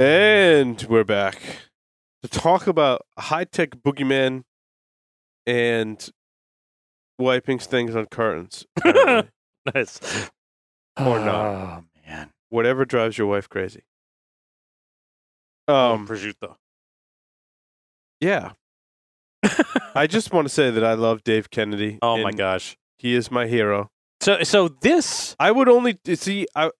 And we're back to talk about high tech boogeyman and wiping things on curtains. Nice. Or not. Oh man. Whatever drives your wife crazy. Um, prosciutto. yeah. I just want to say that I love Dave Kennedy. Oh my gosh. He is my hero. So so this I would only see. I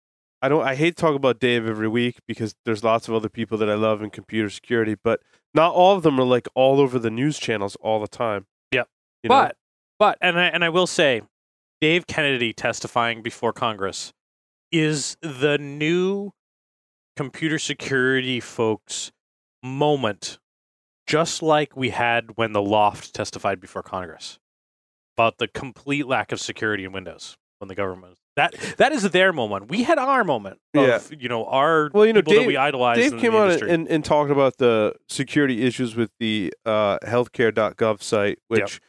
I don't. I hate to talk about Dave every week because there's lots of other people that I love in computer security, but not all of them are like all over the news channels all the time. Yep. You know? but but and I and I will say Dave Kennedy testifying before Congress is the new computer security folks moment just like we had when the L0pht testified before Congress about the complete lack of security in Windows when the government that that is their moment. We had our moment of you know our Well, you know, people that Dave- we idolize Dave in came the on and, and talked about the security issues with the uh, healthcare.gov site, which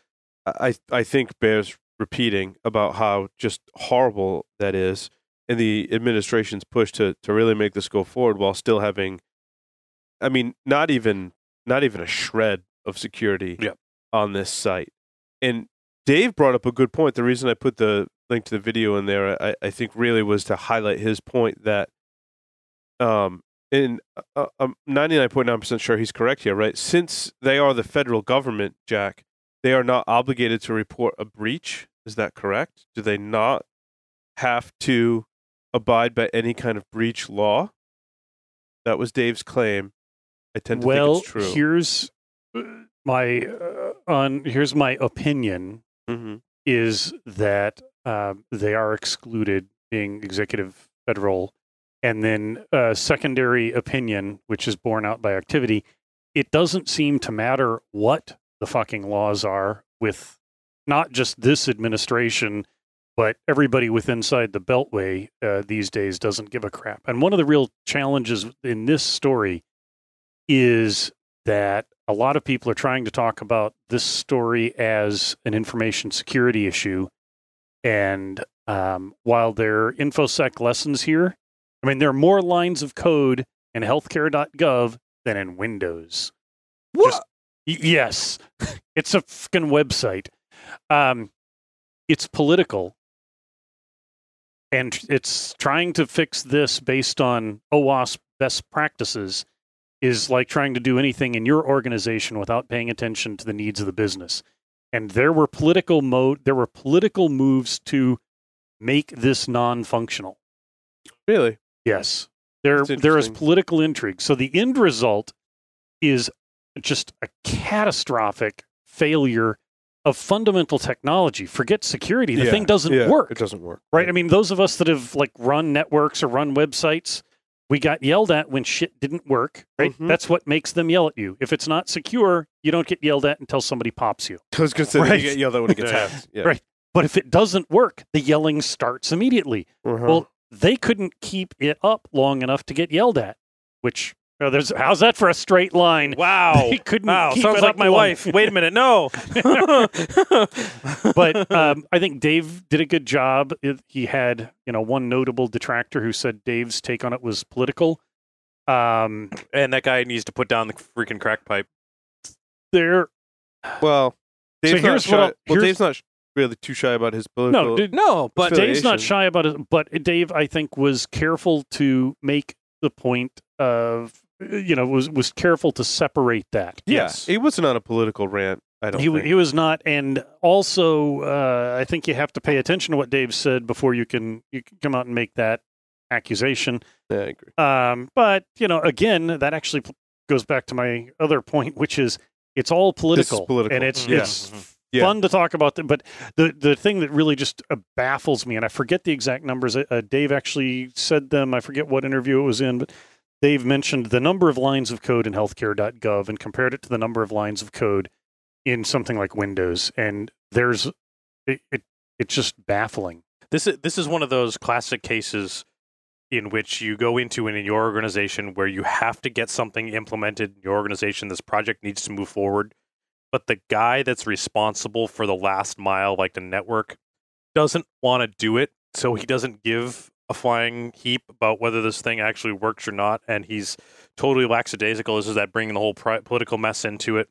I I think bears repeating about how just horrible that is, and the administration's push to to really make this go forward while still having, I mean, not even not even a shred of security Yep. on this site. And Dave brought up a good point. The reason I put the link to the video in there, I, I think, really was to highlight his point that, um, and uh, I'm 99.9% sure he's correct here, right? Since they are the federal government, Jack, they are not obligated to report a breach. Is that correct? Do they not have to abide by any kind of breach law? That was Dave's claim. I tend to well, think it's true. here's uh, my uh, on here's my opinion hmm is that um, they are excluded being executive federal and then uh, secondary opinion which is borne out by activity it doesn't seem to matter what the fucking laws are with not just this administration but everybody with inside the beltway uh, these days doesn't give a crap and one of the real challenges in this story is that a lot of people are trying to talk about this story as an information security issue. And um, while there are InfoSec lessons here, I mean, there are more lines of code in healthcare.gov than in Windows. What? Y- yes, it's a fucking website. Um, it's political, and it's trying to fix this based on OWASP best practices. Is like trying to do anything in your organization without paying attention to the needs of the business. And there were political mode. There were political moves to make this non-functional. Really? Yes. There there is political intrigue. So the end result is just a catastrophic failure of fundamental technology. Forget security. The Yeah, thing doesn't yeah, work. It doesn't work. Right? I mean, those of us that have like run networks or run websites, we got yelled at when shit didn't work, right? Mhm. That's what makes them yell at you. If it's not secure, you don't get yelled at until somebody pops you. I was going to say, Right. you get yelled at when it gets Yeah. hacked. Yeah. Right. But if it doesn't work, the yelling starts immediately. Uh-huh. Well, they couldn't keep it up long enough to get yelled at, which there's how's that for a straight line? wow. he couldn't Wow, keep sounds it like up my long. wife. Wait a minute, no. but um, I think Dave did a good job. It- he had, you know, one notable detractor who said Dave's take on it was political. Um, and that guy needs to put down the freaking crack pipe. there, well, Dave's not here's shy. what I'll- well, here's- Dave's not really too shy about his political. no, dude, No, but Dave's not shy about it. But Dave, I think, was careful to make the point of, you know, was was careful to separate that. yeah, Yes. he wasn't a political rant. I don't he think. he was not, and also uh, I think you have to pay attention to what Dave said before you can you can come out and make that accusation. yeah, I agree. Um, but you know, again, that actually goes back to my other point, which is it's all political, political. and it's Yeah. it's Yeah. fun to talk about. them, but the the thing that really just uh, baffles me, and I forget the exact numbers. Uh, Dave actually said them. I forget what interview it was in, but Dave mentioned the number of lines of code in healthcare.gov and compared it to the number of lines of code in something like Windows, and there's it, it it's just baffling. This is this is one of those classic cases in which you go into and in your organization where you have to get something implemented in your organization. This project needs to move forward, but the guy that's responsible for the last mile, like the network, doesn't want to do it, so he doesn't give a flying heap about whether this thing actually works or not, and he's totally lackadaisical is, is that bringing the whole pri- political mess into it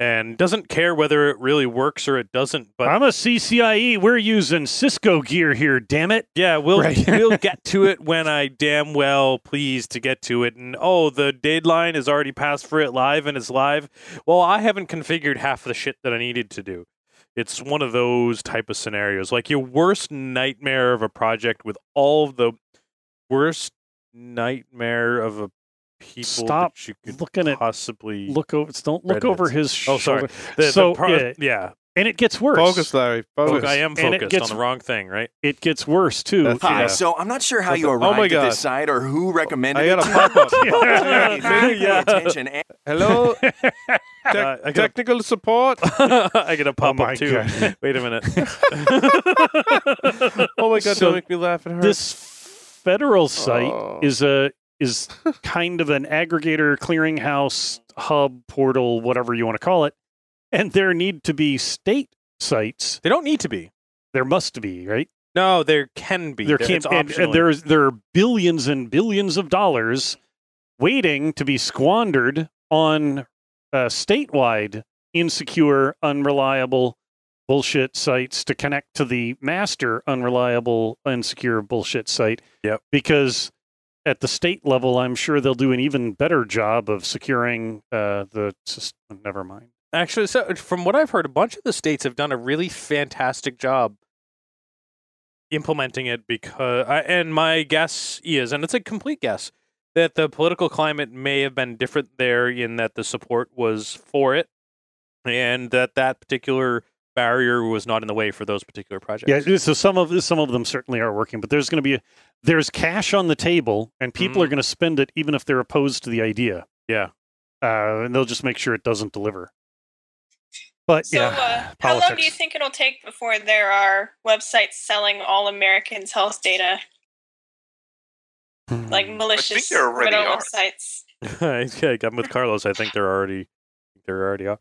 and doesn't care whether it really works or it doesn't. But I'm a CCIE. We're using Cisco gear here. Damn it! yeah, we'll Right. we'll get to it when I damn well please to get to it. And oh, the deadline is already passed for it live and it's live. Well, I haven't configured half the shit that I needed to do. It's one of those type of scenarios, like your worst nightmare of a project with all the worst nightmare of a people Stop that you could looking at- possibly Look over. Don't look over his Oh, shoulder. sorry. The, the so pro- yeah, yeah. And it gets worse. Focus, Larry. Focus. I am And it focused gets- on the wrong thing, right? It gets worse too. That's- Hi. Yeah. So I'm not sure how That's you a- oh arrived my at God. this site or who recommended I it. got a to pop up. Yeah. You may pay Yeah. attention. And Hello, Tec- Uh, I technical support. I get a pop my up too. God. Wait a minute. Oh my god! So don't make me laugh at her. this federal site Oh. is a is kind of an aggregator clearinghouse hub portal whatever you want to call it and there need to be state sites they don't need to be. there must be right No, there can be. there There- can't and, and there's there are billions and billions of dollars waiting to be squandered on uh, statewide insecure unreliable bullshit sites to connect to the master unreliable insecure bullshit site Yep. because at the state level i'm sure they'll do an even better job of securing uh, the sys- never mind Actually, so from what I've heard, a bunch of the states have done a really fantastic job implementing it because, I, and my guess is, and it's a complete guess, that the political climate may have been different there in that the support was for it, and that that particular barrier was not in the way for those particular projects. Yeah, so some of some of them certainly are working, but there's going to be a, there's cash on the table, and people Mhm. are going to spend it even if they're opposed to the idea. Yeah. uh, and they'll just make sure it doesn't deliver. But So, yeah, uh, how long do you think it'll take before there are websites selling all Americans' health data, like Hmm. malicious there already widow are. websites? yeah, I'm with Carlos. I think there already there already are.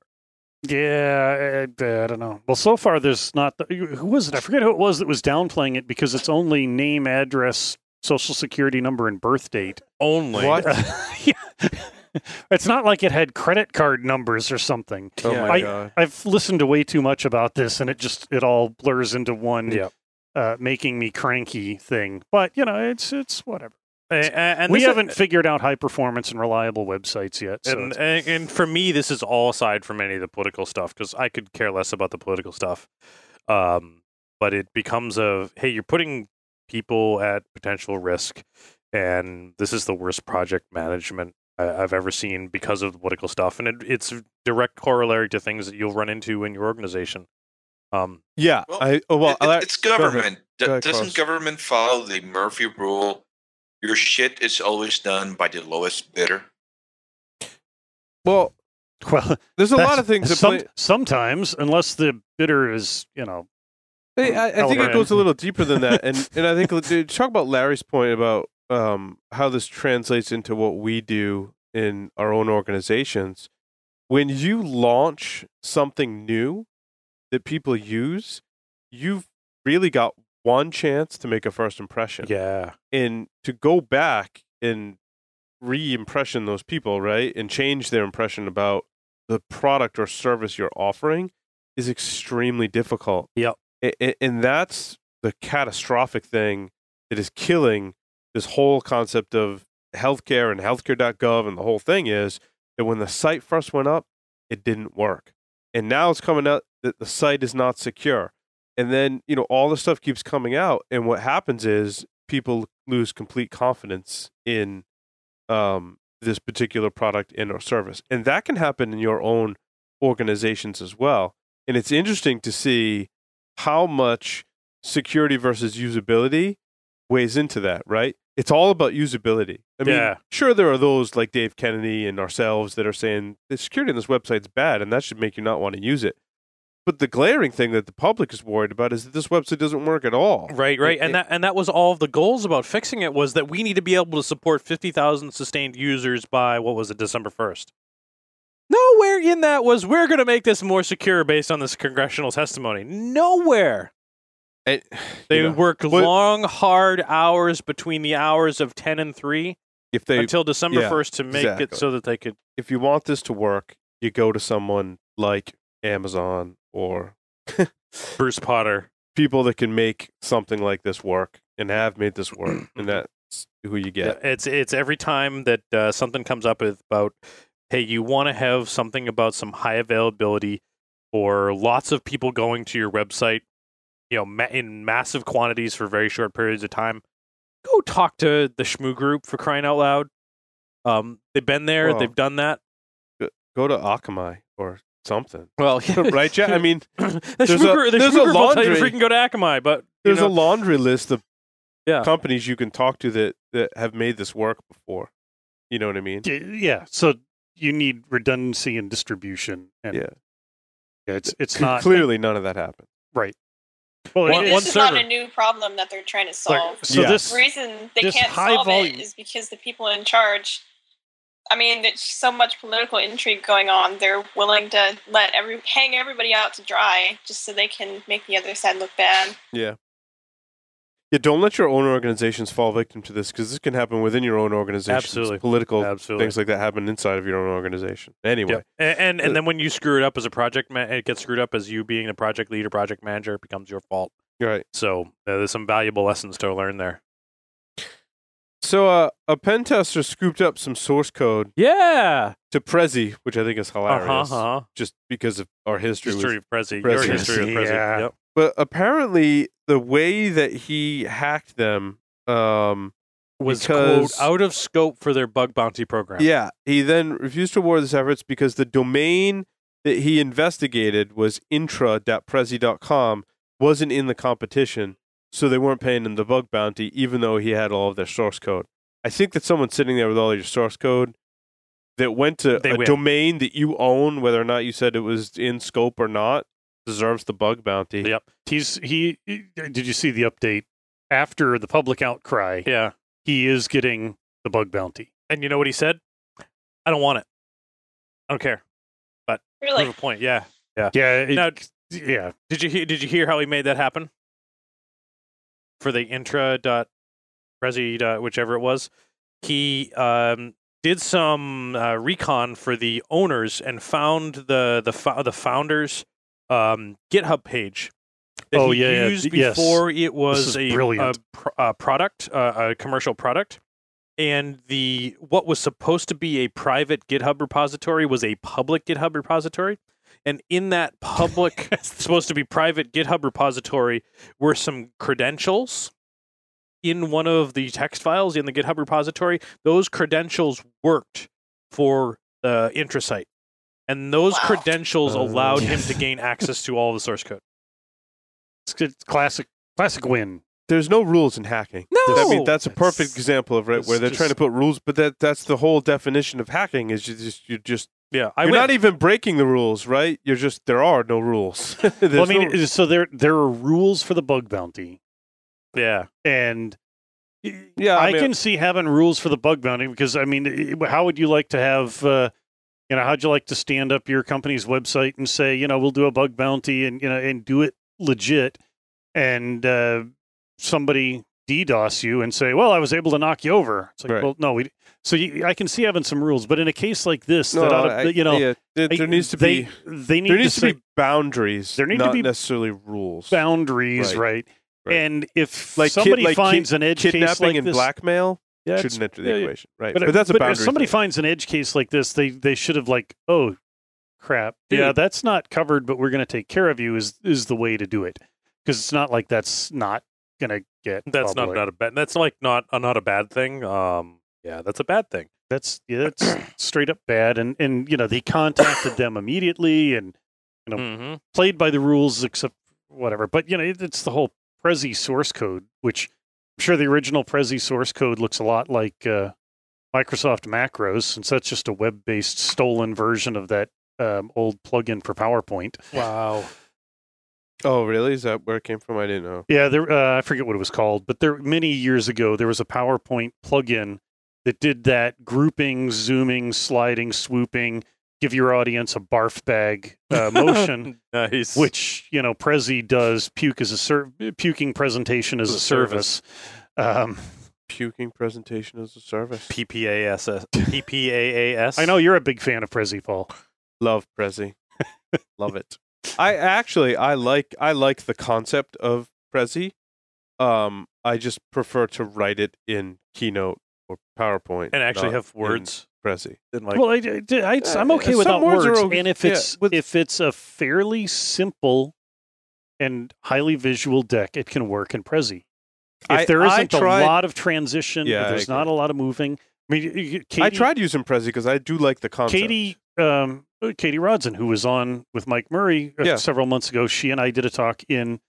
yeah, I, I don't know. Well, so far there's not. The, who was it? I forget who it was that was downplaying it because it's only name, address, social security number, and birth date. Only What? yeah. It's not like it had credit card numbers or something. oh Yeah. my I- god! I've listened to way too much about this, and it just it all blurs into one Yeah. uh, making me cranky thing. But you know, it's it's whatever. A- a- and we haven't figured out high performance and reliable websites yet. So and, and and for me, this is all aside from any of the political stuff because I could care less about the political stuff. Um, but it becomes a hey, you're putting people at potential risk, and this is the worst project management I- I've ever seen because of the political stuff, and it, it's direct corollary to things that you'll run into in your organization. Um, Yeah, Well, I oh, well, It- I it- like- it's ahead. government. Go ahead, Doesn't Carlos. government follow the Murphy rule? Your shit is always done by the lowest bidder. well, well, there's a lot of things that some- play. sometimes, unless the bidder is you know Hey, I, I think it goes a little deeper than that, and and I think to talk about Larry's point about um, how this translates into what we do in our own organizations. When you launch something new that people use, you've really got one chance to make a first impression. yeah, and to go back and re-impression those people, right, and change their impression about the product or service you're offering is extremely difficult. Yep. And that's the catastrophic thing that is killing this whole concept of healthcare and healthcare.gov and the whole thing is that when the site first went up, it didn't work. And now it's coming out that the site is not secure. And then, you know, all the stuff keeps coming out. And what happens is people lose complete confidence in um, this particular product and or service. And that can happen in your own organizations as well. And it's interesting to see how much security versus usability weighs into that, right? It's all about usability. I mean, Yeah. sure, there are those like Dave Kennedy and ourselves that are saying the security on this website's bad and that should make you not want to use it. But the glaring thing that the public is worried about is that this website doesn't work at all. Right, right, It- and it- that and that was all of the goals about fixing it was that we need to be able to support fifty thousand sustained users by what was it, December first. Nowhere in that was we're going to make this more secure based on this congressional testimony. Nowhere. And, They know, worked but- long, hard hours between the hours of ten and three if they until December yeah, first to make it so that they could. if you want this to work, you go to someone like Amazon or Bruce Potter. people that can make something like this work and have made this work, and that's who you get. It's it's every time that uh, something comes up with about, hey, you want to have something about some high availability or lots of people going to your website, you know, ma- in massive quantities for very short periods of time. Go talk to the Shmoo Group for crying out loud. Um, they've been there, Well, they've done that. Go to Akamai or something, Well, right? Yeah, I mean, the there's Shmoo a- Group, the there's Shmoo a Group will tell you to freaking go to Akamai, but there's know, a laundry list of Yeah. companies you can talk to that that have made this work before. You know what I mean? Yeah. So you need redundancy and distribution, and Yeah. yeah, it's it's C- not clearly none of that happened. Well, One- this one is not a new problem that they're trying to like, solve. so Yeah. this The reason they this can't high solve volume- it is because the people in charge. I mean, there's so much political intrigue going on. They're willing to let every hang everybody out to dry just so they can make the other side look bad. Yeah. Yeah, don't let your own organizations fall victim to this because this can happen within your own organization. Absolutely. Political Absolutely. things like that happen inside of your own organization. Anyway, Yep. And and, Uh, and then when you screw it up as a project, ma- it gets screwed up as you being the project leader, project manager. It becomes your fault. right. So uh, there's some valuable lessons to learn there. So uh, a pen tester scooped up some source code Yeah. to Prezi, which I think is Uh hilarious, huh. Uh-huh. just because of our history. History of Prezi. Prezi. Your history of Prezi. Yeah. Yep. But apparently, the way that he hacked them, um, Was Because- quote out of scope for their bug bounty program. yeah, he then refused to award his efforts because the domain that he investigated was intra.prezi.com wasn't in the competition, so they weren't paying him the bug bounty, even though he had all of their source code. I think that someone sitting there with all your source code that went to They a win. domain that you own, whether or not you said it was in scope or not, deserves the bug bounty. Yep. he's he. Did you see the update after the public outcry? Yeah. He is getting the bug bounty. And you know what he said? I don't want it. I don't care. Really, Prove a point. Yeah. Yeah. it- Now, yeah. Did you hear? Did you hear how he made that happen? For the intra dot prezi dot whichever it was, he um, did some uh, recon for the owners and found the the fo- the founders um, GitHub page. That Oh, he yeah, yeah. used Yes. before it was a, a, a product, uh, a commercial product, and the what was supposed to be a private GitHub repository was a public GitHub repository. And in that public, supposed to be private GitHub repository, were some credentials in one of the text files in the GitHub repository. Those credentials worked for the intrasite. And those Wow. credentials Oh. allowed him to gain access to all the source code. It's good. Classic. Classic win. There's no rules in hacking. No! I mean that's a perfect It's- example of right where they're trying to put rules, but that that's the whole definition of hacking is you just you just Yeah, I you're win. not even breaking the rules, right? You're just there are no rules. Well, I mean, no- so there there are rules for the bug bounty, yeah. and yeah, I, I, mean, can see having rules for the bug bounty because I mean, how would you like to have? Uh, you know, how'd you like to stand up your company's website and say, you know, we'll do a bug bounty and you know, and do it legit, and uh, somebody DDoS you and say, well, I was able to knock you over. It's like, Right. well, no, we. So you, I can see having some rules, but in a case like this, no, that ought to, I- you know, yeah, there, there I- needs to be they need there needs to, to, say be boundaries. There need to be necessarily rules. boundaries, Right. right? Right. And if Like kid- somebody like finds an edge case Kidnapping like and this, blackmail yeah, shouldn't enter the yeah, equation, right? But, But, that's a but boundary. if somebody thing. finds an edge case like this, they they should have like, oh, crap, yeah, that's not covered, but we're going to take care of you. Is is the way to do it? Because it's not like that's not going to get. That's not, not a bad. That's like not uh, not a bad thing. Um, yeah, that's a bad thing. That's yeah, that's straight up bad. And and you know they contacted them immediately and you know Mm-hmm. played by the rules, except whatever. But you know it, it's the whole Prezi source code, which I'm sure the original Prezi source code looks a lot like uh, Microsoft macros, since that's just a web-based stolen version of that um, old plugin for PowerPoint. Wow. Oh, really? Is that where it came from? I didn't know. Yeah, there. Uh, I forget what it was called, but there many years ago there was a PowerPoint plugin that did that grouping, zooming, sliding, swooping, give your audience a barf bag uh, motion, nice. which you know Prezi does puke as a ser- puking presentation as As a a service. Um, Puking presentation as a service. PPAS. PPAAS. I know you're a big fan of Prezi, Paul. Love Prezi. Love it. I actually I like I like the concept of Prezi. Um, I just prefer to write it in Keynote or PowerPoint and actually not have in words. Prezi. And like, well, I, I, am Uh, okay some without words words, okay, and if yeah, it's with- if it's a fairly simple and highly visual deck, it can work in Prezi. If I- there I isn't tried- a lot of transition, Yeah, there's not a lot of moving. I mean, you- you- Katie, I tried using Prezi because I do like the concept. Katie, um, uh, Katie Rodzon, who was on with Mike Murray uh, Yeah. several months ago, she and I did a talk in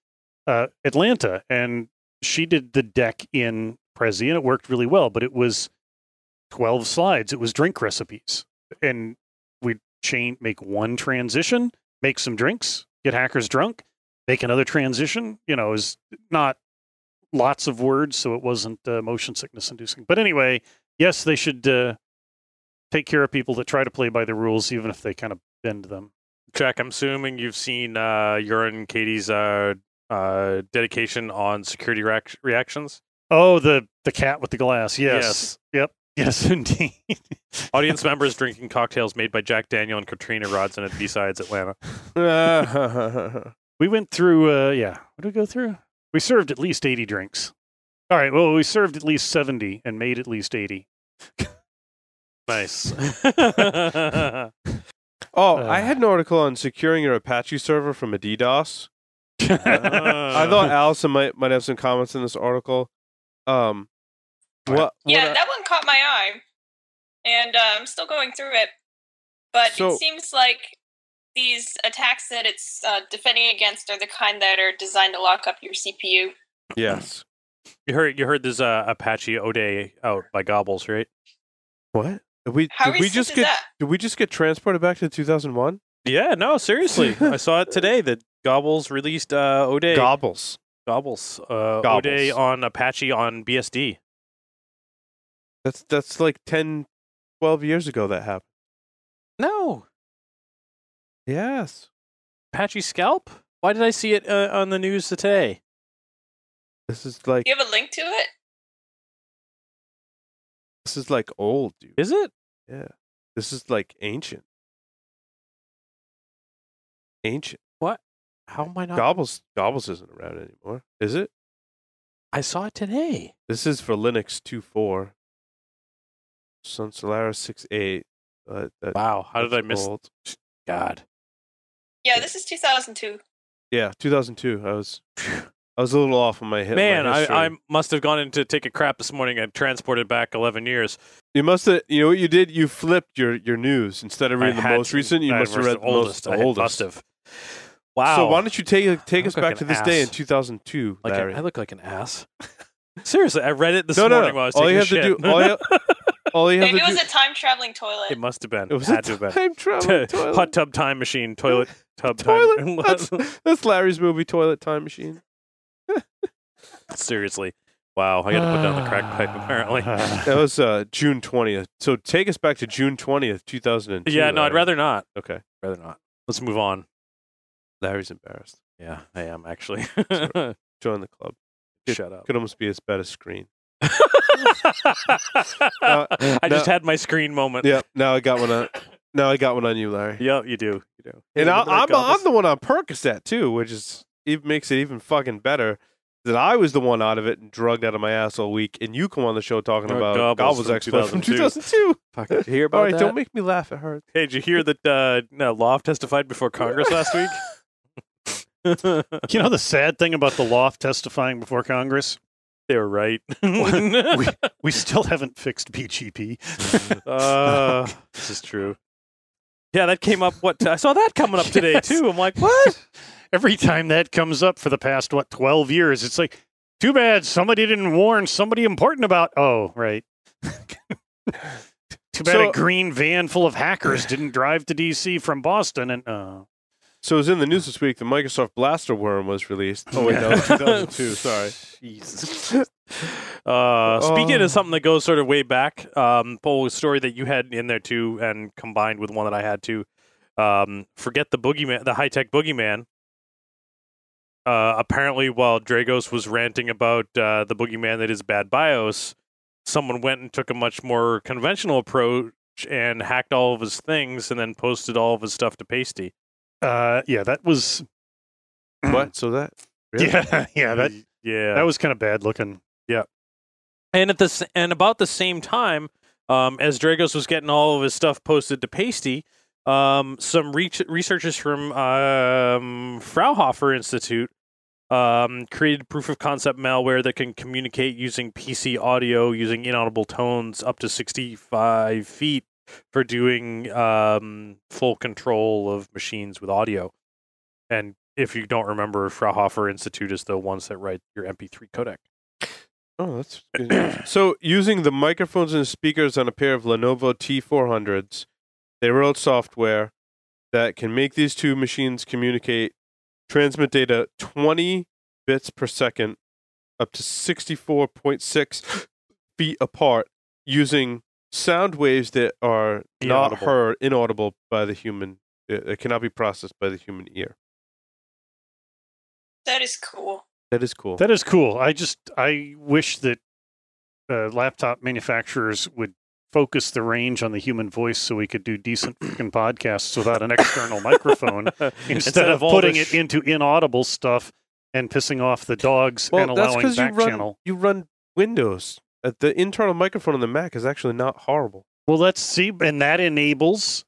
uh, Atlanta, and she did the deck in Prezi, and it worked really well. But it was twelve slides. It was drink recipes, and we'd chain make one transition, make some drinks, get hackers drunk, make another transition. You know, is not lots of words, so it wasn't uh, motion sickness inducing. But anyway, yes, they should. Uh, take care of people that try to play by the rules, even if they kind of bend them. Jack, I'm assuming you've seen uh, your and Katie's uh, uh, dedication on security reac- reactions. Oh, the the cat with the glass. Yes. Yep. Yes, indeed. Audience members drinking cocktails made by Jack Daniel and Katrina Rodzon at B-Sides Atlanta. we went through. Uh, yeah. What did we go through? We served at least eighty drinks. All right. Well, we served at least seventy and made at least eighty. Nice. oh, I Uh. had an article on securing your Apache server from a DDoS. I thought Allison might might have some comments in this article. Um, what? Yeah, what I- that one caught my eye, and uh, I'm still going through it. But So- it seems like these attacks that it's uh, defending against are the kind that are designed to lock up your CPU. yes. you heard you heard there's uh, Apache 0day out by Gobbles, right? What? Did we How did we just get that? did we just get transported back to 2001? Yeah, no, seriously. I saw it today that Gobbles released uh, Ode Gobbles. Gobbles, uh, Gobbles. Ode on Apache on BSD. That's that's like 10 12 years ago that happened. No, Yes. Apache Scalp. Why did I see it uh, on the news today? This is like you have a link to it? this is like old, dude. Is it? Yeah. This is like ancient. Ancient. What? How am I not? Gobbles Gobbles isn't around anymore. Is it? I saw it today. This is for Linux 2.4. Sun Solaris 6.8. Uh, that, Wow, how did I miss? old. God. Yeah, this is 2002. Yeah, 2002. I was I was a little off on my hit. Man, my. I, I must have gone in to take a crap this morning and transported back 11 years. You must have. You know what you did? You flipped your, your news instead of I reading the most to- recent. You I must have read the the oldest. most I the oldest. must have. Wow. So why don't you take take us look like back to an this day in 2002, like Larry? a, I look like an ass. Seriously, I read it this No, no, morning no. while I was All taking you a have to shit. do- all you- All you have Maybe to it was do. a time traveling toilet. it must have been. it was Had a to have time traveling been. toilet. Hot tub time machine, toilet tub toilet. time. That's, that's Larry's movie, Toilet Time Machine. Seriously. Wow, I got to put down the crack pipe apparently. That was uh, June 20th. So take us back to June 20th, 2002. yeah, no, I'd rather not. Okay. Rather not. Let's move on. Larry's embarrassed. Yeah, I am actually. Join the club. Good- Shut up. Could almost be as bad as Screen. I just had my screen moment. Yep. Now I got one on. Now I got one on you, Larry. Yep, you do. You do. And I, I'm I'm the one on Percocet too, which is even makes it even fucking better. That I was the one out of it and drugged out of my ass all week, and you come on the show talking Oh, about Gobbles Gobbles from Expert from 2002. 2002. Fuck, did you hear about All right, that? don't make me laugh. It hurts. Hey, did you hear that uh, no, L0pht testified before Congress last week? you know the sad thing about the L0pht testifying before Congress? They were right. we, we still haven't fixed BGP. uh, this is true. Yeah, that came up. What I saw that coming up today Yes. too. I'm like, what? Every time that comes up for the past what twelve years, it's like, too bad somebody didn't warn somebody important about. Oh, right. Too bad So- a green van full of hackers didn't drive to DC from Boston and oh. So it was in the news this week. The Microsoft Blaster Worm was released. Oh wait, was 2002. Sorry. Jesus. Uh, speaking of something that goes sort of way back, um, Paul, a story that you had in there too, and combined with one that I had too. Um, forget the boogeyman, the high tech boogeyman. Uh, apparently, while Dragos was ranting about uh, the boogeyman that is bad BIOS, someone went and took a much more conventional approach and hacked all of his things and then posted all of his stuff to Pasty. Uh, yeah, that was What? So that? really? yeah, yeah. That yeah, that was kind of bad looking. Yeah, and at the s- and about the same time, um, as Dragos was getting all of his stuff posted to Pasty, um, some re- researchers from um, Fraunhofer Institute um, created proof of concept malware that can communicate using PC audio using inaudible tones up to sixty five feet for doing um, full control of machines with audio. And if you don't remember, Fraunhofer Institute is the ones that write your MP3 codec. Oh, that's good. so using the microphones and speakers on a pair of Lenovo T400s, they wrote software that can make these two machines communicate, transmit data 20 bits per second, up to 64.6 feet apart, using sound waves that are not heard, inaudible by the human. It, it cannot be processed by the human ear. That is cool. That is cool. That is cool. I just I wish that uh, laptop manufacturers would focus the range on the human voice so we could do decent freaking podcasts without an external microphone instead, of, all putting this it into inaudible stuff and pissing off the dogs well, and that's allowing because you back run channel. you run Windows. Uh, the internal microphone on the Mac is actually not horrible. Well, let's see, and that enables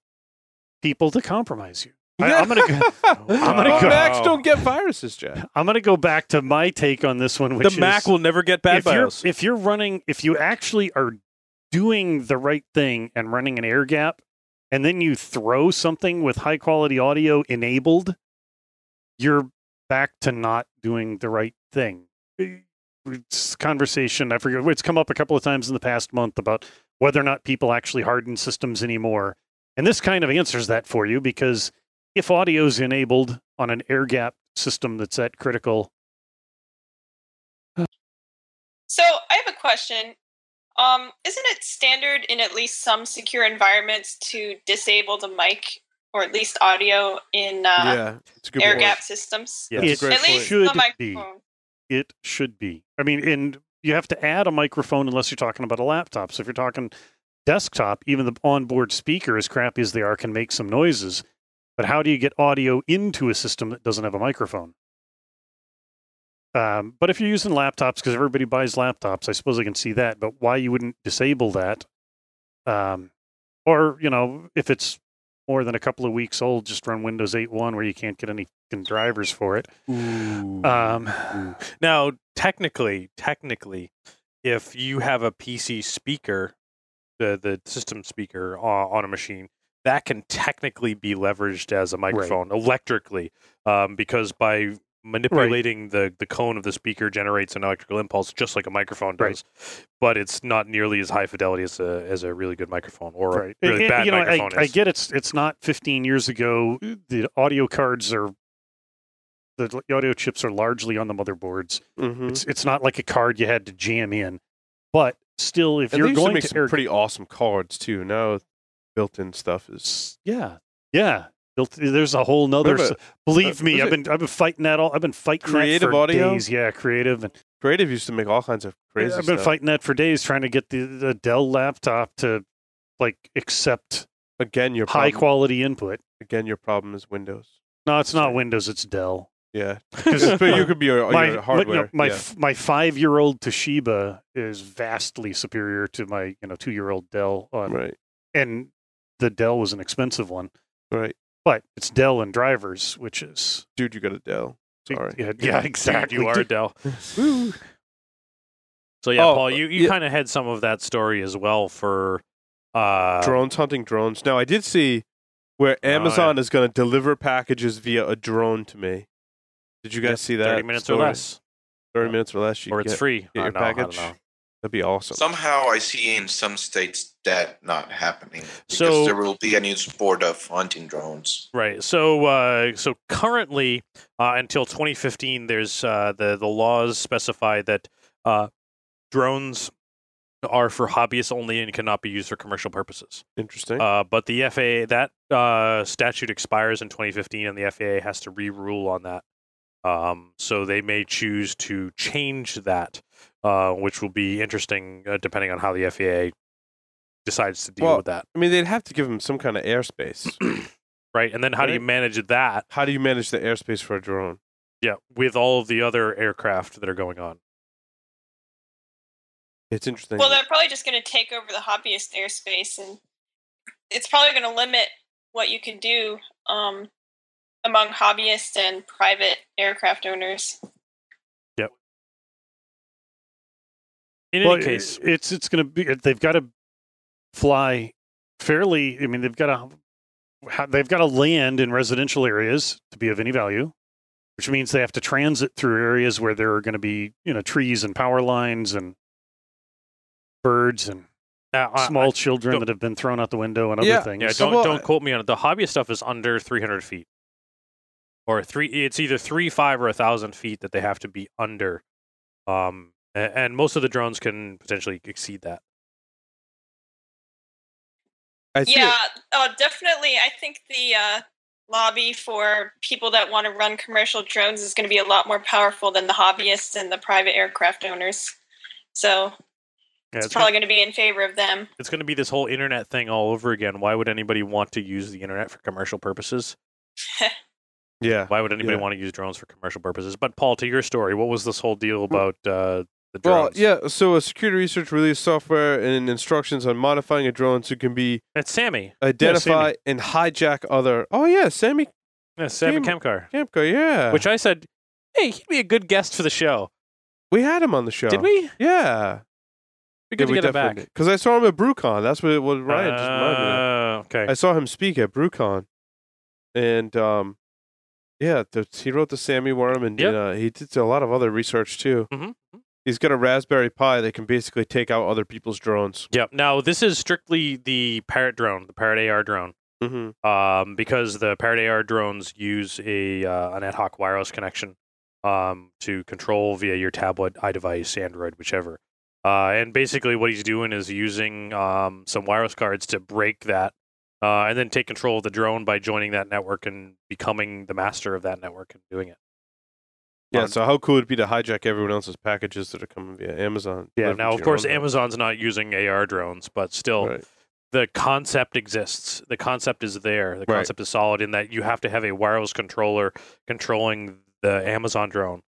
people to compromise you. I, I'm gonna go, I'm gonna go- Macs don't get viruses, Jack. I'm gonna go back to my take on this one, which the is Mac will never get bad if you're, if you're running, if you actually are doing the right thing and running an air gap, and then you throw something with high quality audio enabled, you're back to not doing the right thing. It's conversation. I forget. It's come up a couple of times in the past month about whether or not people actually harden systems anymore. And this kind of answers that for you because if audio is enabled on an air gap system that's that critical, So I have a question. Um, isn't it standard in at least some secure environments to disable the mic or at least audio in uh, yeah, it's a good air point. gap systems? Yeah, it's a it great At least should the be. It should be. I mean, and you have to add a microphone unless you're talking about a laptop. So if you're talking desktop, even the onboard speaker, as crappy as they are, can make some noises. But how do you get audio into a system that doesn't have a microphone? Um, but if you're using laptops, because everybody buys laptops, I suppose I can see that. But why you wouldn't disable that? Um, or you know, if it's more than a couple of weeks old, just run Windows 8.1 where you can't get any drivers for it. Um, Now, technically, technically, if you have a PC speaker, the the system speaker on, on a machine, that can technically be leveraged as a microphone electrically, um, because by manipulating the the cone of the speaker generates an electrical impulse just like a microphone Right. does, but it's not nearly as high fidelity as a as a really good microphone or right. a really And- bad you know, I, microphone I is. get it's it's not 15 years ago. The audio cards are the audio chips are largely on the motherboards. Mhm. It's it's not like a card you had to jam in, but still, if And you're used to going make to some air, pretty awesome cards too. Now, built-in stuff is yeah, yeah. Built, there's a whole nother. Remember, believe uh, me, I've been I've been fighting that all. I've been fighting Creative audio? days. Yeah, creative, and creative. Used to make all kinds of crazy. I've been stuff. fighting that for days, trying to get the, the Dell laptop to like accept Again, your high problem, quality input. Again, your problem is Windows. No, it's not Windows. It's Dell. Yeah, but you could be your, my your my- hardware. no, my yeah. f- my five year old Toshiba is vastly superior to my you know two year old Dell, on, right, and the Dell was an expensive one, right, but it's Dell and drivers, which is dude. You got a Dell. Sorry. yeah, yeah Dude, exactly. you are Dude, Dell. So yeah, Oh, Paul, you, you yeah. kind of had some of that story as well for uh, drones hunting drones. Now, I did see where Oh, yeah. Amazon is going to deliver packages via a drone to me. Did you guys Yep, see that? thirty minutes or less, Thirty minutes or less. You or can it's get, free. Get your don't know, I don't package. Know. That'd be awesome. Somehow I see in some states that not happening because So- there will be a new sport of hunting drones. Right. So, uh, so currently, uh, until 2015, there's uh, the the laws specify that uh, drones are for hobbyists only and cannot be used for commercial purposes. Interesting. Uh, but the FAA that uh, statute expires in 2015, and the FAA has to re-rule on that. Um, so they may choose to change that. Uh, which will be interesting uh, depending on how the FAA decides to deal Well, with that, I mean, they'd have to give them some kind of airspace. right? And then how do you manage that? How do you manage the airspace for a drone? Yeah, with all of the other aircraft that are going on. It's interesting. Well, they're probably just going to take over the hobbyist airspace, and it's probably going to limit what you can do um, among hobbyists and private aircraft owners. In well, any case, it's it's going to be they've got to fly fairly. I mean, they've got to they've got to land in residential areas to be of any value, which means they have to transit through areas where there are going to be you know trees and power lines and birds and now, small I- children that have been thrown out the window and other Yeah, things. Yeah, don't well, don't quote me on it. The hobbyist stuff is under 300 feet, or three. It's either three, five, or a thousand feet that they have to be under. Um, a- and most of the drones can potentially exceed that. I see. Yeah, uh, definitely. I think the uh, lobby for people that want to run commercial drones is going to be a lot more powerful than the hobbyists and the private aircraft owners. So Yeah, it's it's, probably gonna, going to be in favor of them. it's going to be this whole internet thing all over again. Why would anybody want to use the internet for commercial purposes? Yeah. Why would anybody Yeah. want to use drones for commercial purposes? But Paul, to your story, what was this whole deal about uh, the Well, yeah. So, a security research released software and instructions on modifying a drone so it can be it's Samy. identify and hijack other. Oh yeah, Samy Yeah, Samy Sam- Kamkar. Kamko. Yeah, Which I said, hey, he'd be a good guest for the show. we had him on the show. Did we? Yeah. Good to get him back. Because I saw him at BruCON. That's what, what Ryan just reminded me. of. Uh, okay. I saw him speak at BruCON, and um, yeah, the, he wrote the Samy Worm, and Yep. uh, he did a lot of other research too. Mhm. He's got a Raspberry Pi that can basically take out other people's drones. Yep. Now this is strictly the Parrot drone, the Parrot AR drone, Mm-hmm. um, because the Parrot AR drones use a uh, an ad hoc wireless connection um, to control via your tablet, iDevice, Android, whichever. Uh, and basically, what he's doing is using um, some wireless cards to break that, uh, and then take control of the drone by joining that network and becoming the master of that network and doing it. Yeah. Um, So how cool would it be to hijack everyone else's packages that are coming via Amazon? Yeah. Now, of course. Amazon's not using AR drones, but still, Right. the concept exists. The concept is there. The Right. concept is solid in that you have to have a wireless controller controlling the Amazon drone,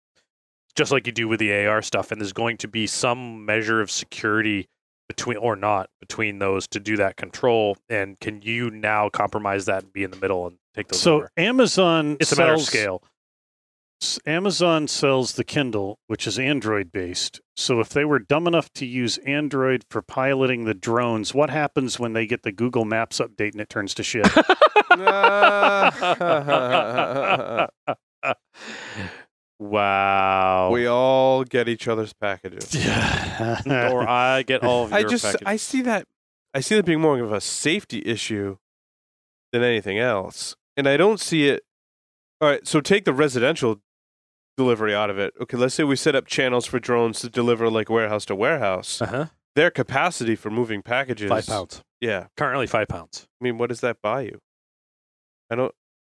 just like you do with the AR stuff. And there's going to be some measure of security between, or not, between those to do that control. And can you now compromise that and be in the middle and take those So over? Amazon It's a matter of scale. S- Amazon sells the Kindle, which is Android based. So if they were dumb enough to use Android for piloting the drones, what happens when they get the Google Maps update and it turns to shit? wow. we all get each other's packages. or I get all of your I just package- I see that I see that being more of a safety issue than anything else, and I don't see it. All right, so take the residential delivery out of it. Okay, let's say we set up channels for drones to deliver like warehouse to warehouse. uh-huh. Their capacity for moving packages five pounds. Yeah, Currently five pounds. I mean, what does that buy you? I don't.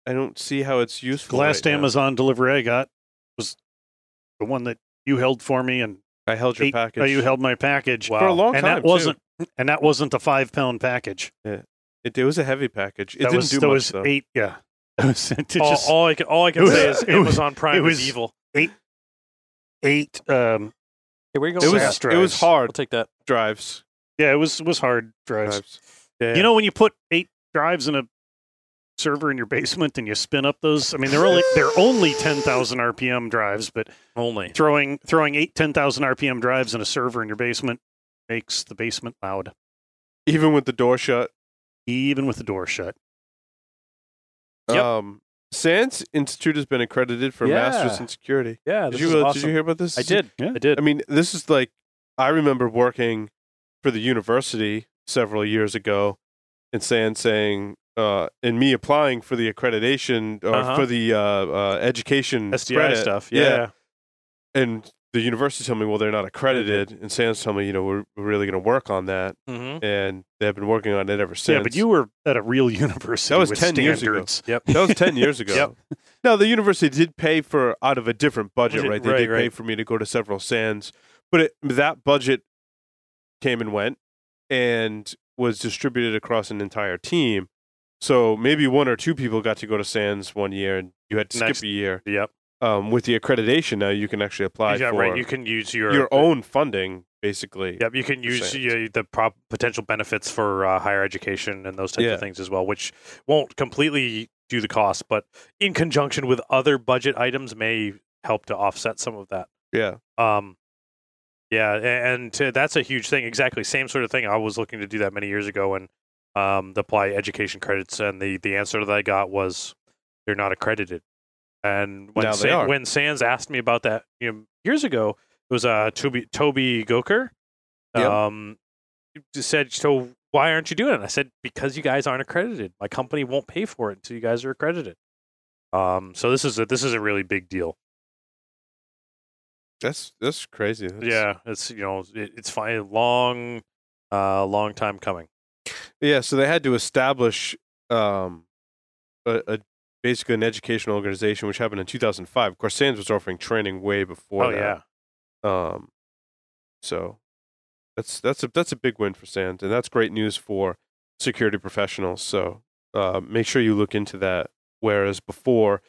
I don't see how it's useful. The last right now. Amazon delivery I got was the one that you held for me, and I held your eight- package oh, you held my package Wow. for a long and time. that too. wasn't and that wasn't a five pound package. It, it was a heavy package. It that didn't was do that much was though. eight. Yeah, it was it all, just all I can all I can was- say is it was- Amazon Prime it is was- evil. eight. eight. Um, Hey, where you going? It was Fast it was hard I'll take that. drives. yeah, it was it was hard drives. drives. Yeah. You know when you put eight drives in a server in your basement and you spin up those? I mean, they're only they're only ten thousand RPM drives, but Only. throwing throwing eight ten thousand RPM drives in a server in your basement makes the basement loud, even with the door shut. even with the door shut. Yep. Um, SANS Institute has been accredited for Yeah. masters in security. Yeah, Did this you, is uh, awesome. did you hear about this? I did. Yeah. I did. I mean, this is like I remember working for the university several years ago, and SANS saying, uh, and me applying for the accreditation or Uh-huh. for the uh, uh, education SDI credit. stuff. Yeah. and the university told me, well, they're not accredited, and SANS told me, you know, we're, we're really going to work on that, Mm-hmm. and they've been working on it ever since. Yeah, but you were at a real university. That was with 10 years ago. Yep. That was 10 years ago. Yep. Now, the university did pay for out of a different budget, right? They right, did pay for me to go to several SANS, but it, that budget came and went and was distributed across an entire team. So maybe one or two people got to go to SANS one year, and you had to Next- skip a year. Yep. Um, with the accreditation now, you can actually apply yeah, for right. You can use your your own funding, basically. Yep, you can use uh, the prop potential benefits for uh, higher education and those types Yeah. of things as well, which won't completely do the cost, but in conjunction with other budget items may help to offset some of that. Yeah. Um, yeah, and uh, that's a huge thing. Exactly, same sort of thing. I was looking to do that many years ago and um, apply education credits, and the the answer that I got was they're not accredited. And when Sa- when SANS asked me about that you know, years ago, it was uh, Toby Toby Goker. Yep. Um, said, so why aren't you doing it? I said, because you guys aren't accredited. My company won't pay for it until you guys are accredited. Um, so this is a this is a really big deal. That's that's crazy. That's- Yeah, it's you know it, it's fine. Long, uh, long time coming. Yeah, so they had to establish um, a, a basically an educational organization, which happened in 2005. Of course, SANS was offering training way before. oh that. yeah, Um, so that's that's a that's a big win for SANS, and that's great news for security professionals. So uh, make sure you look into that. Whereas before,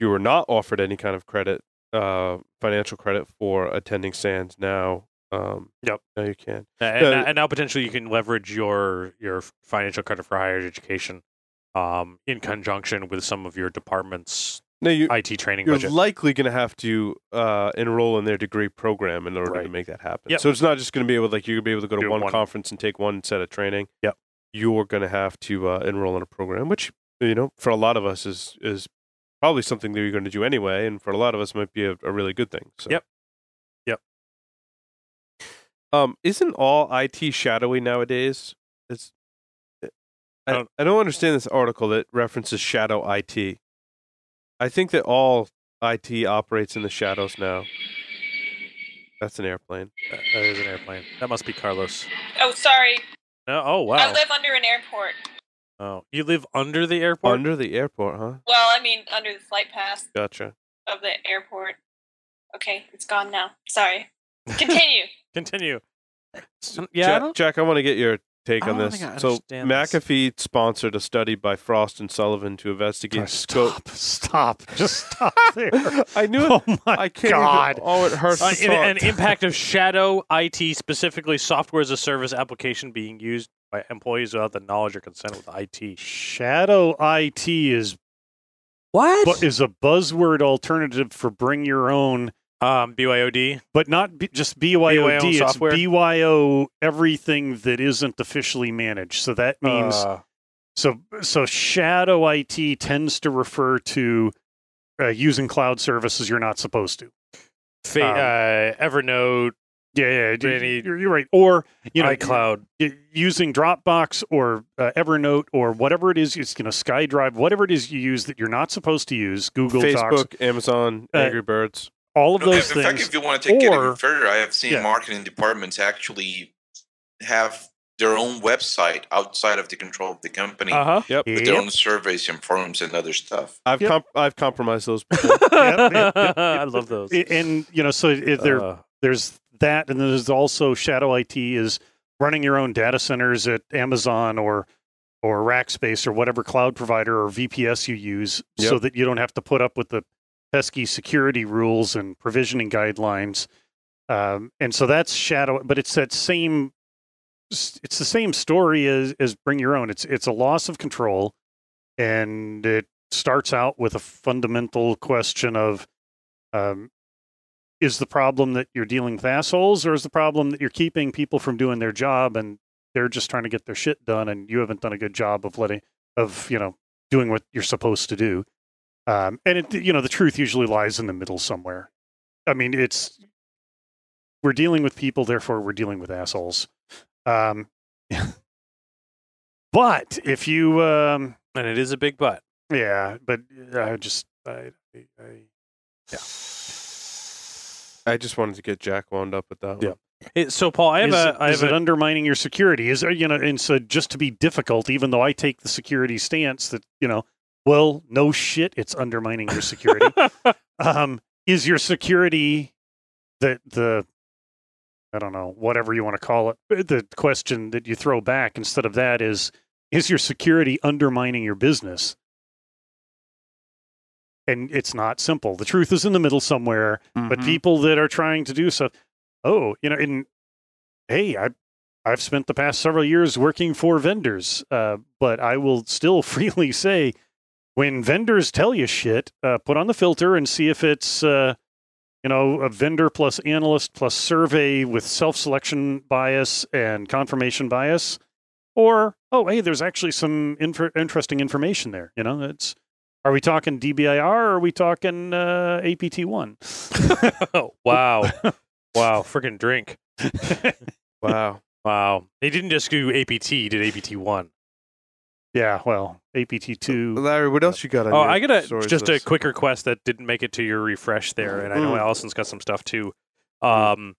you were not offered any kind of credit, uh, financial credit for attending SANS. Now, um, Yep. now you can. and, Uh, and now potentially you can leverage your your financial credit for higher education, um, in conjunction with some of your department's No, you IT training you're budget. likely going to have to uh, enroll in their degree program in order to make that happen. Yep. So it's not just going to be able like you're going to be able to go to one, one. conference and take one set of training. Yep. You're going to have to uh, enroll in a program, which you know for a lot of us is is probably something that you're going to do anyway, and for a lot of us might be a, a really good thing. So. Yep. Yep. Um, isn't all IT shadowy nowadays? It's I, Don't- I don't understand this article that references shadow IT. I think that all IT operates in the shadows now. That's an airplane. That- that is an airplane. That must be Carlos. Oh, sorry. No, oh wow. I live under an airport. Oh, you live under the airport. Under the airport, huh? Well, I mean, under the flight path Gotcha. of the airport. Okay, it's gone now. Sorry. Continue. Continue. S- Yeah, Jack, don't- Jack, I want to get your take on this. So understand this. McAfee sponsored a study by Frost and Sullivan to investigate Oh, stop, stop, just stop there. I knew it. Oh my I can't God. Even, oh, it hurts. Uh, an, an impact of shadow IT, specifically software as a service application being used by employees without the knowledge or consent of IT. Shadow IT is What? bu- is a buzzword alternative for bring your own, um, BYOD. but not b- just BYOD. BYO It's software? BYO everything that isn't officially managed. So that means Uh, so so shadow IT tends to refer to uh, using cloud services you're not supposed to. fa- Um, uh, Evernote, Yeah, yeah, d- Any- you're, you're right. Or you know, iCloud. using Dropbox or uh, Evernote or whatever it is, it's, you know, SkyDrive, whatever it is you use that you're not supposed to use, Google Docs, Facebook, Amazon, Uh, Angry Birds. All of No, those in fact, if you want to take it even further, I have seen Yeah. marketing departments actually have their own website outside of the control of the company Uh huh. Yep. with their own surveys and forums and other stuff. I've Yep. comp- I've compromised those. Before. Yep, yep, yep, I love those. And you know, so it, there, Uh, there's that, and then there's also Shadow IT is running your own data centers at Amazon or or Rackspace or whatever cloud provider or VPS you use, so that you don't have to put up with the pesky security rules and provisioning guidelines. Um, and so that's Shadow, but it's that same. It's the same story as as Bring Your Own. It's it's a loss of control, and it starts out with a fundamental question of um, is the problem that you're dealing with assholes or is the problem that you're keeping people from doing their job and they're just trying to get their shit done and you haven't done a good job of letting of you know doing what you're supposed to do um, and it you know the truth usually lies in the middle somewhere i mean it's we're dealing with people therefore we're dealing with assholes um, but if you um, and it is a big but, yeah but i just I, I, I I just wanted to get Jack wound up with that. Yeah. One. It, so, Paul, I have is, a. it- I is have it undermining your security? Is you know, and so just to be difficult, even though I take the security stance that you know, well, no shit, it's undermining your security. um, is your security the the I don't know, whatever you want to call it. The question that you throw back instead of that is is your security undermining your business? And it's not simple. The truth is in the middle somewhere, but Mhm. people that are trying to do so oh, you know, in hey, I I've spent the past several years working for vendors, uh, but I will still freely say when vendors tell you shit, uh, put on the filter and see if it's uh, you know a vendor plus analyst plus survey with self-selection bias and confirmation bias, or oh hey, there's actually some inf- interesting information there. You know, it's are we talking DBIR or are we talking uh, APT one? Oh, wow. wow. Freaking drink. Wow. Wow. They didn't just do APT, he did APT 1. Yeah, well, APT two. Larry, what else you got on Oh, your I got a, stories just a quick request that didn't make it to your refresh there. And I know Mm. Allison's got some stuff too. Um,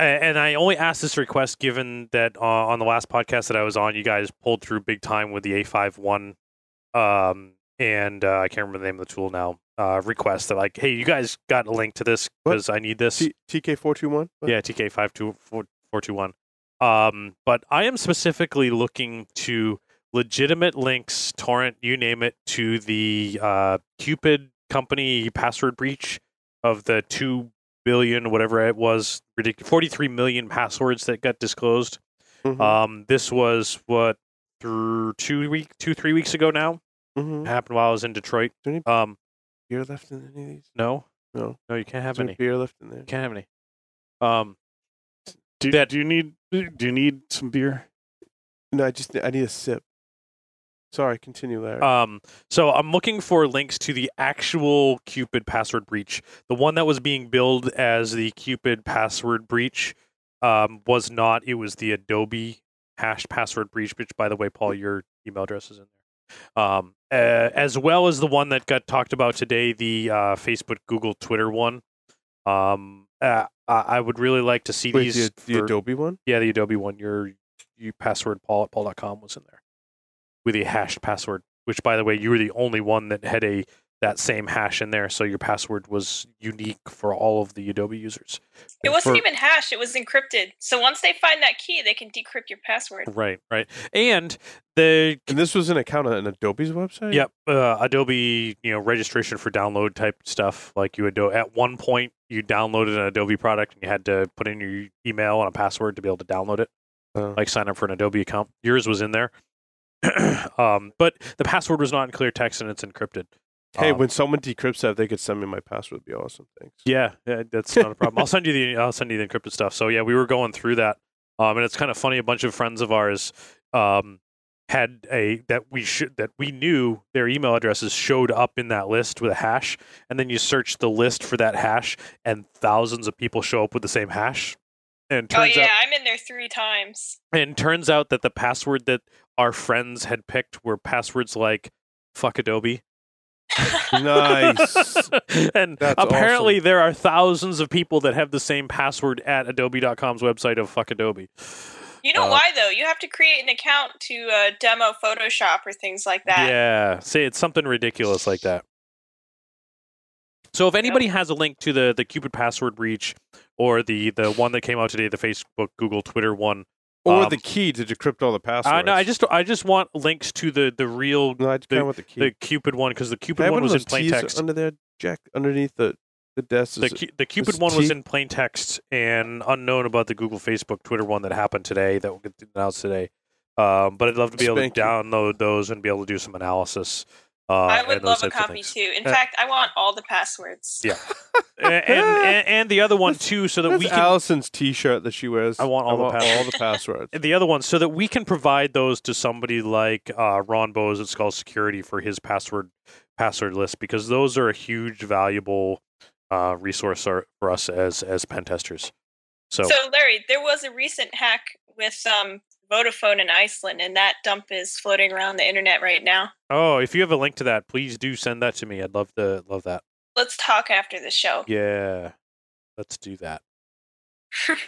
a- and I only asked this request given that uh, on the last podcast that I was on, you guys pulled through big time with the A51. Um, and uh, I can't remember the name of the tool now. Uh, request that like, hey, you guys got a link to this because I need this. T- TK421? Yeah, TK five two four four two one. Um, but I am specifically looking to legitimate links, torrent, you name it, to the uh, Cupid company password breach of the two billion, whatever it was, ridiculous, forty three million passwords that got disclosed. Mhm. Um, this was what through two week, two three weeks ago now. Mhm. Happened while I was in Detroit. Do you need Um, beer left in any of these? no, No. no, you can't have there any. beer left in there? You can't have any. Um, Do, that- do you need do you need some beer? No, I just I need a sip. Sorry, continue, there. Um, so I'm looking for links to the actual Cupid password breach. The one that was being billed as the Cupid password breach um, was not. It was the Adobe hashed password breach, which, by the way, Paul, your email address is in there. Um, uh, as well as the one that got talked about today, the uh, Facebook, Google, Twitter one. Um, uh, I I would really like to see Wait, these. the, the for- Adobe one? yeah, the Adobe one. Your you password Paul at paul.com was in there with a hashed password. Which, by the way, you were the only one that had a that same hash in there, so your password was unique for all of the Adobe users. It And wasn't for- even hashed, it was encrypted. So once they find that key, they can decrypt your password. right, right, and the And this was an account on Adobe's website? Yep, uh, Adobe, you know, registration for download type stuff. Like you would at one point you downloaded an Adobe product and you had to put in your email and a password to be able to download it. Oh. Like sign up for an Adobe account. Yours was in there, um, but the password was not in clear text and it's encrypted. Hey, Um, when someone decrypts that, they could send me my password. Would be awesome. Thanks. Yeah, yeah, that's not a problem. I'll send you the I'll send you the encrypted stuff. So yeah, we were going through that, um, and it's kind of funny. A bunch of friends of ours um, had a that we should that we knew their email addresses showed up in that list with a hash, and then you search the list for that hash, and thousands of people show up with the same hash. And Oh turns yeah, out, I'm in there three times. and turns out that the password that our friends had picked were passwords like "fuck Adobe." Nice. and That's apparently there are thousands of people that have the same password at adobe.com's website of fuck adobe You know Uh, why though? You have to create an account to uh, demo Photoshop or things like that. yeah say it's something ridiculous like that so if anybody has a link to the the cupid password breach or the the one that came out today the facebook google twitter one Or Um, the key to decrypt all the passwords. I know I just I just want links to the the real no, I just the- kind of want the key. the Cupid one because the Cupid one was in plain text. under there, Jack, underneath the the desk. The, Cu- the Cupid one was in plain text and unknown about the Google, Facebook, Twitter one that happened today that will get announced today. Um, but I'd love to be able to download those and be able to do some analysis. Uh, I would love a copy too. In Uh, fact, I want all the passwords. Yeah. and, and, and and the other one too, so that That's we can Allison's T-shirt that she wears. I want all the all the passwords. the other one so that we can provide those to somebody like uh, Ron Bowes at SkullSecurity for his password password list because those are a huge valuable uh, resource for for us as as pen testers. So, So, Larry, there was a recent hack with um, Vodafone in Iceland, and that dump is floating around the internet right now. oh, if you have a link to that, please do send that to me. I'd love to love that. Let's talk after the show. Yeah, let's do that.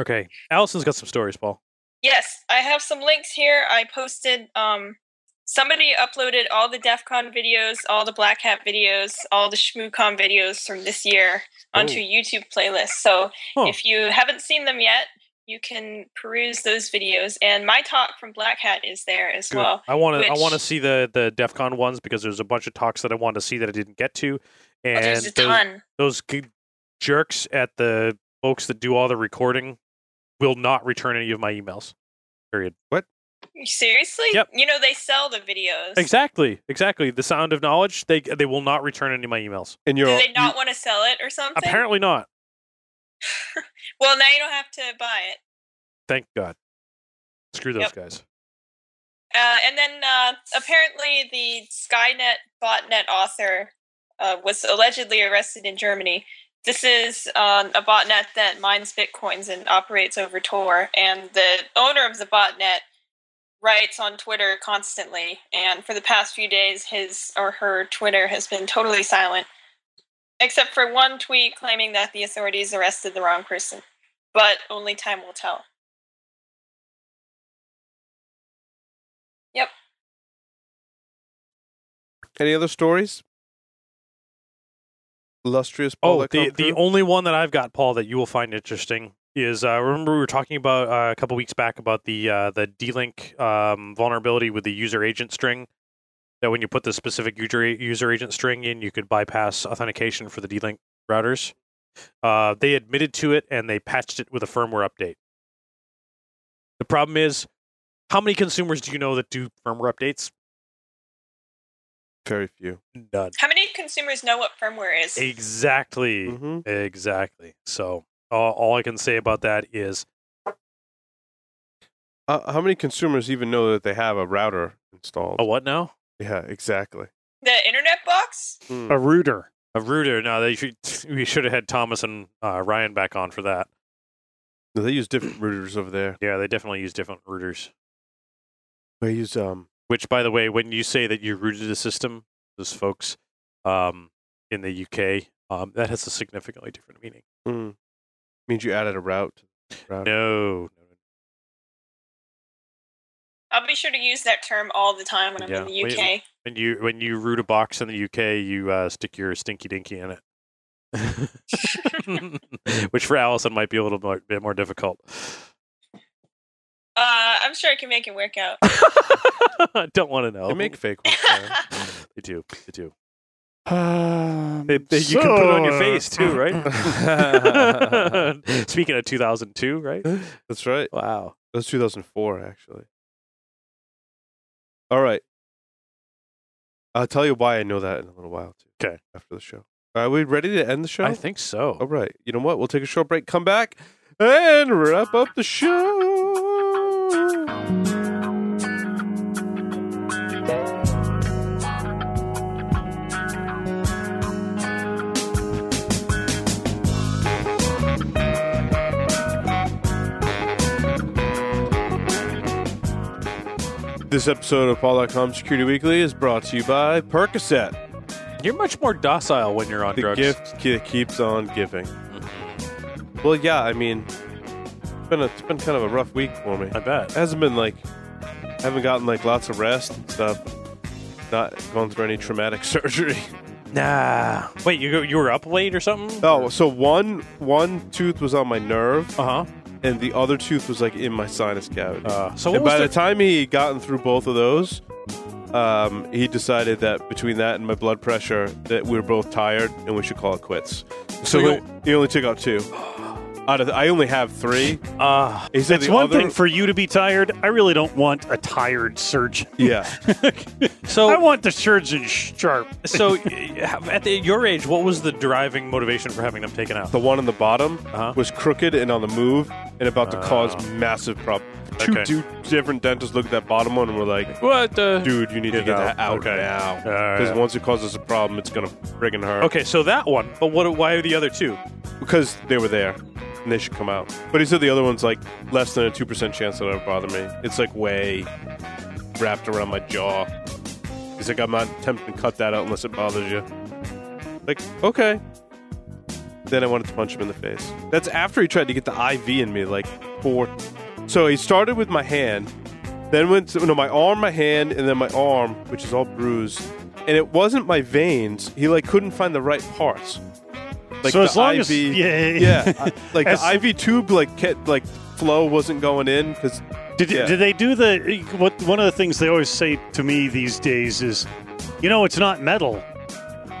Okay, Allison's got some stories, Paul. Yes, I have some links here. I posted um, somebody uploaded all the DEF CON videos, all the Black Hat videos, all the ShmooCon videos from this year onto Oh. a YouTube playlist. So Huh. if you haven't seen them yet, you can peruse those videos. And my talk from Black Hat is there as Good. well. I want to. I want to see the the DEF CON ones because there's a bunch of talks that I wanted to see that I didn't get to, Oh, and there's a those, ton. those g- jerks at the folks that do all the recording will not return any of my emails. Period. What seriously? Yep. You know they sell the videos. Exactly. Exactly. The sound of knowledge. They they will not return any of my emails. And you're do they not want to sell it or something? Apparently not. Well, now you don't have to buy it. Thank God. Screw those Yep. guys. Uh, and then uh, apparently the Skynet botnet author uh, was allegedly arrested in Germany. This is um, a botnet that mines bitcoins and operates over Tor, and the owner of the botnet writes on Twitter constantly. And for the past few days, his or her Twitter has been totally silent, except for one tweet claiming that the authorities arrested the wrong person. But only time will tell. Yep. Any other stories? Illustrious Paul. Oh, the the only one that I've got, Paul, that you will find interesting is uh, remember we were talking about uh, a couple weeks back about the uh, the D-Link um, vulnerability with the user agent string. That when you put the specific user user agent string in, you could bypass authentication for the D-Link routers. Uh, they admitted to it and they patched it with a firmware update. The problem is, how many consumers do you know that do firmware updates? very few. None. How many consumers know what firmware is? Exactly. hmm Exactly. So all, all I can say about that is Uh, how many consumers even know that they have a router installed? a what now? Yeah, exactly. The internet box? Hmm. A router. A router. No, they should. We should have had Thomas and uh, Ryan back on for that. No, they use different routers over there. Yeah, they definitely use different routers. They use um. Which, by the way, when you say that you rooted a system, those folks um, in the UK, um, that has a significantly different meaning. mm, means you added a route. To the router. No, no, I'll be sure to use that term all the time when I'm Yeah, in the wait- UK. When you when you root a box in the UK, you uh, stick your stinky dinky in it. Which for Allison might be a little more, bit more difficult. Uh, I'm sure I can make it work out. I don't want to know. They make fake ones. man. they do. They do. Um, They, they, you can put it on your face too, right? Speaking of 2002, right? That's right. Wow. That was 2004, actually. All right. I'll tell you why I know that in a little while, too. Okay. After the show. Are we ready to end the show? I think so. All right. You know what? We'll take a short break, come back, and wrap up the show. This episode of PaulDotCom Security Weekly is brought to you by Percocet. You're much more docile when you're on The drugs. gift ke- keeps on giving. Well, yeah, I mean, it's been, a, it's been kind of a rough week for me. I bet. It hasn't been like, I haven't gotten like lots of rest and stuff. Not gone through any traumatic surgery. Nah. Wait, you go- you were up late or something? Oh, so one one tooth was on my nerve, Uh huh. And the other tooth was like in my sinus cavity. Uh, so and by the, the time he gotten through both of those, um, he decided that between that and my blood pressure, that we were both tired and we should call it quits. So, So he, he only took out two. Out of the, I only have three. uh, It's one other, thing for you to be tired. I really don't want a tired surgeon. yeah. so I want the surgeon sharp. so at the, your age, what was the driving motivation for having them taken out? The one on the bottom Uh-huh. was crooked and on the move and about to cause Oh. massive problems. Two, Okay. two different dentists looked at that bottom one and were like, What? Uh, dude, you need to Get get it that out. out Okay. now. Because once it causes a problem, it's going to friggin' hurt. okay, so that one. But what? Why are the other two? Because they were there and they should come out. But he said the other one's like less than a 2% chance that it'll bother me. It's like way wrapped around my jaw. He's like, I'm not tempted to cut that out unless it bothers you. Like, okay. Then I wanted to punch him in the face. That's after he tried to get the IV in me, like four. So he started with my hand, then went to no my arm, my hand, and then my arm, which is all bruised. And it wasn't my veins. He like couldn't find the right parts. Like so the as long IV, as yeah, yeah, I- like As- the IV tube like kept, like flow wasn't going in because Did, Yeah. did they do the what? One of the things they always say to me these days is, you know, it's not metal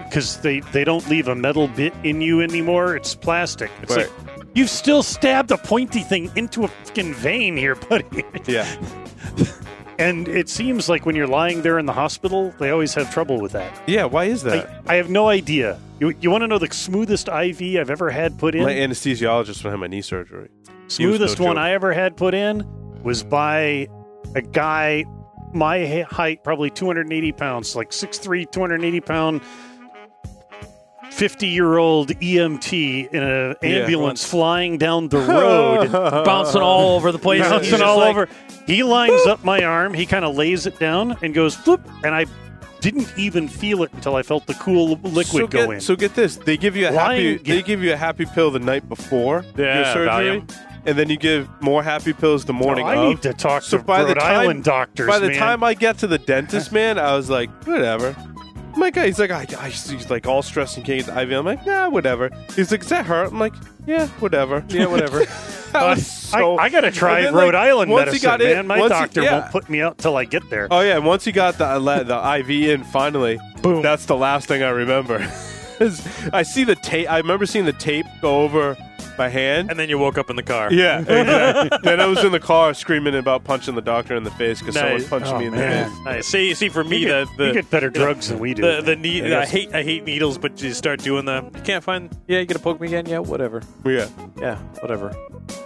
because they they don't leave a metal bit in you anymore. It's plastic. It's Right. like you've still stabbed a pointy thing into a fucking vein here, buddy. yeah, And it seems like when you're lying there in the hospital, they always have trouble with that. yeah. Why is that? I, I have no idea. You, you want to know the smoothest IV I've ever had put in? my anesthesiologist when I had my knee surgery. smoothest no one joke. I ever had put in was by a guy my height, probably 280 pounds, like 6'3", 280 pound, 50 year old EMT in an Yeah. ambulance flying down the road, Bouncing all over the place. bouncing all like, over. He lines up my arm. He kind of lays it down and goes floop, and I didn't even feel it until I felt the cool liquid so go in. So get this: they give you a Lying- happy. They give you a happy pill the night before your surgery, Valium. and then you give more happy pills the morning Oh, I of. need to talk So to by the time- Island doctors. By the man. time I get to the dentist, man, I was like, whatever. My guy, he's like, I, I, he's like all stressed and can't get the IV. I'm like, nah, whatever. He's like, does that hurt? I'm like, yeah, whatever. Yeah, whatever. I so. I, I got to try then, Rhode like, Island once he medicine, got in- man. My once he- doctor yeah. won't put me out till I get there. oh yeah, and once he got the the IV in, finally, Boom. that's the last thing I remember. I see the tape. I remember seeing the tape go over my hand. And then you woke up in the car. Yeah, exactly. then I was in the car screaming about punching the doctor in the face because Nice. someone punched Oh, me in man. the face. Nice. See, see, for me, you, the, get, the you get better you know, drugs than we do. the the ne- I I guess. hate I hate needles, but you start doing the you can't find. Yeah, you gonna poke me again? Yeah, whatever. Yeah, Yeah, whatever.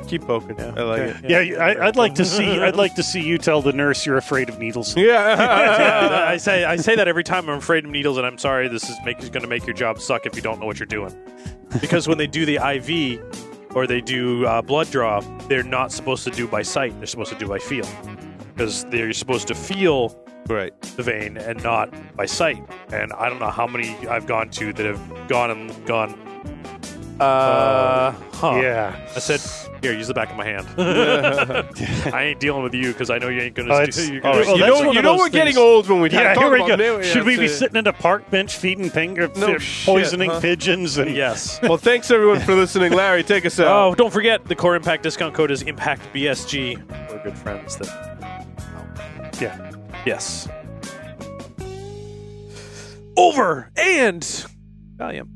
keep poking. Yeah, I like okay. it. yeah, I, I'd like to see. I'd like to see you tell the nurse you're afraid of needles. Yeah. I say I say that every time I'm afraid of needles, and I'm sorry. This is make, going to make your job suck if you don't know what you're doing. Because when they do the IV or they do uh, blood draw, they're not supposed to do by sight. They're supposed to do by feel. Because they're supposed to feel right. the vein and not by sight. And I don't know how many I've gone to that have gone and gone. Uh, huh. Yeah. I said, here, use the back of my hand. I ain't dealing with you because I know you ain't gonna. Oh, do, all you that's know, one you of know those we're getting old when we Yeah, talk here we about go. new- yeah, Should we be it's, uh, sitting at a park bench feeding uh, No uh, shit, poisoning huh? pigeons? And Yes. Well, thanks everyone for listening. Larry, take us out. Oh, don't forget the core impact discount code is Impact BSG. We're good friends. That yeah, yes. Over and Valium.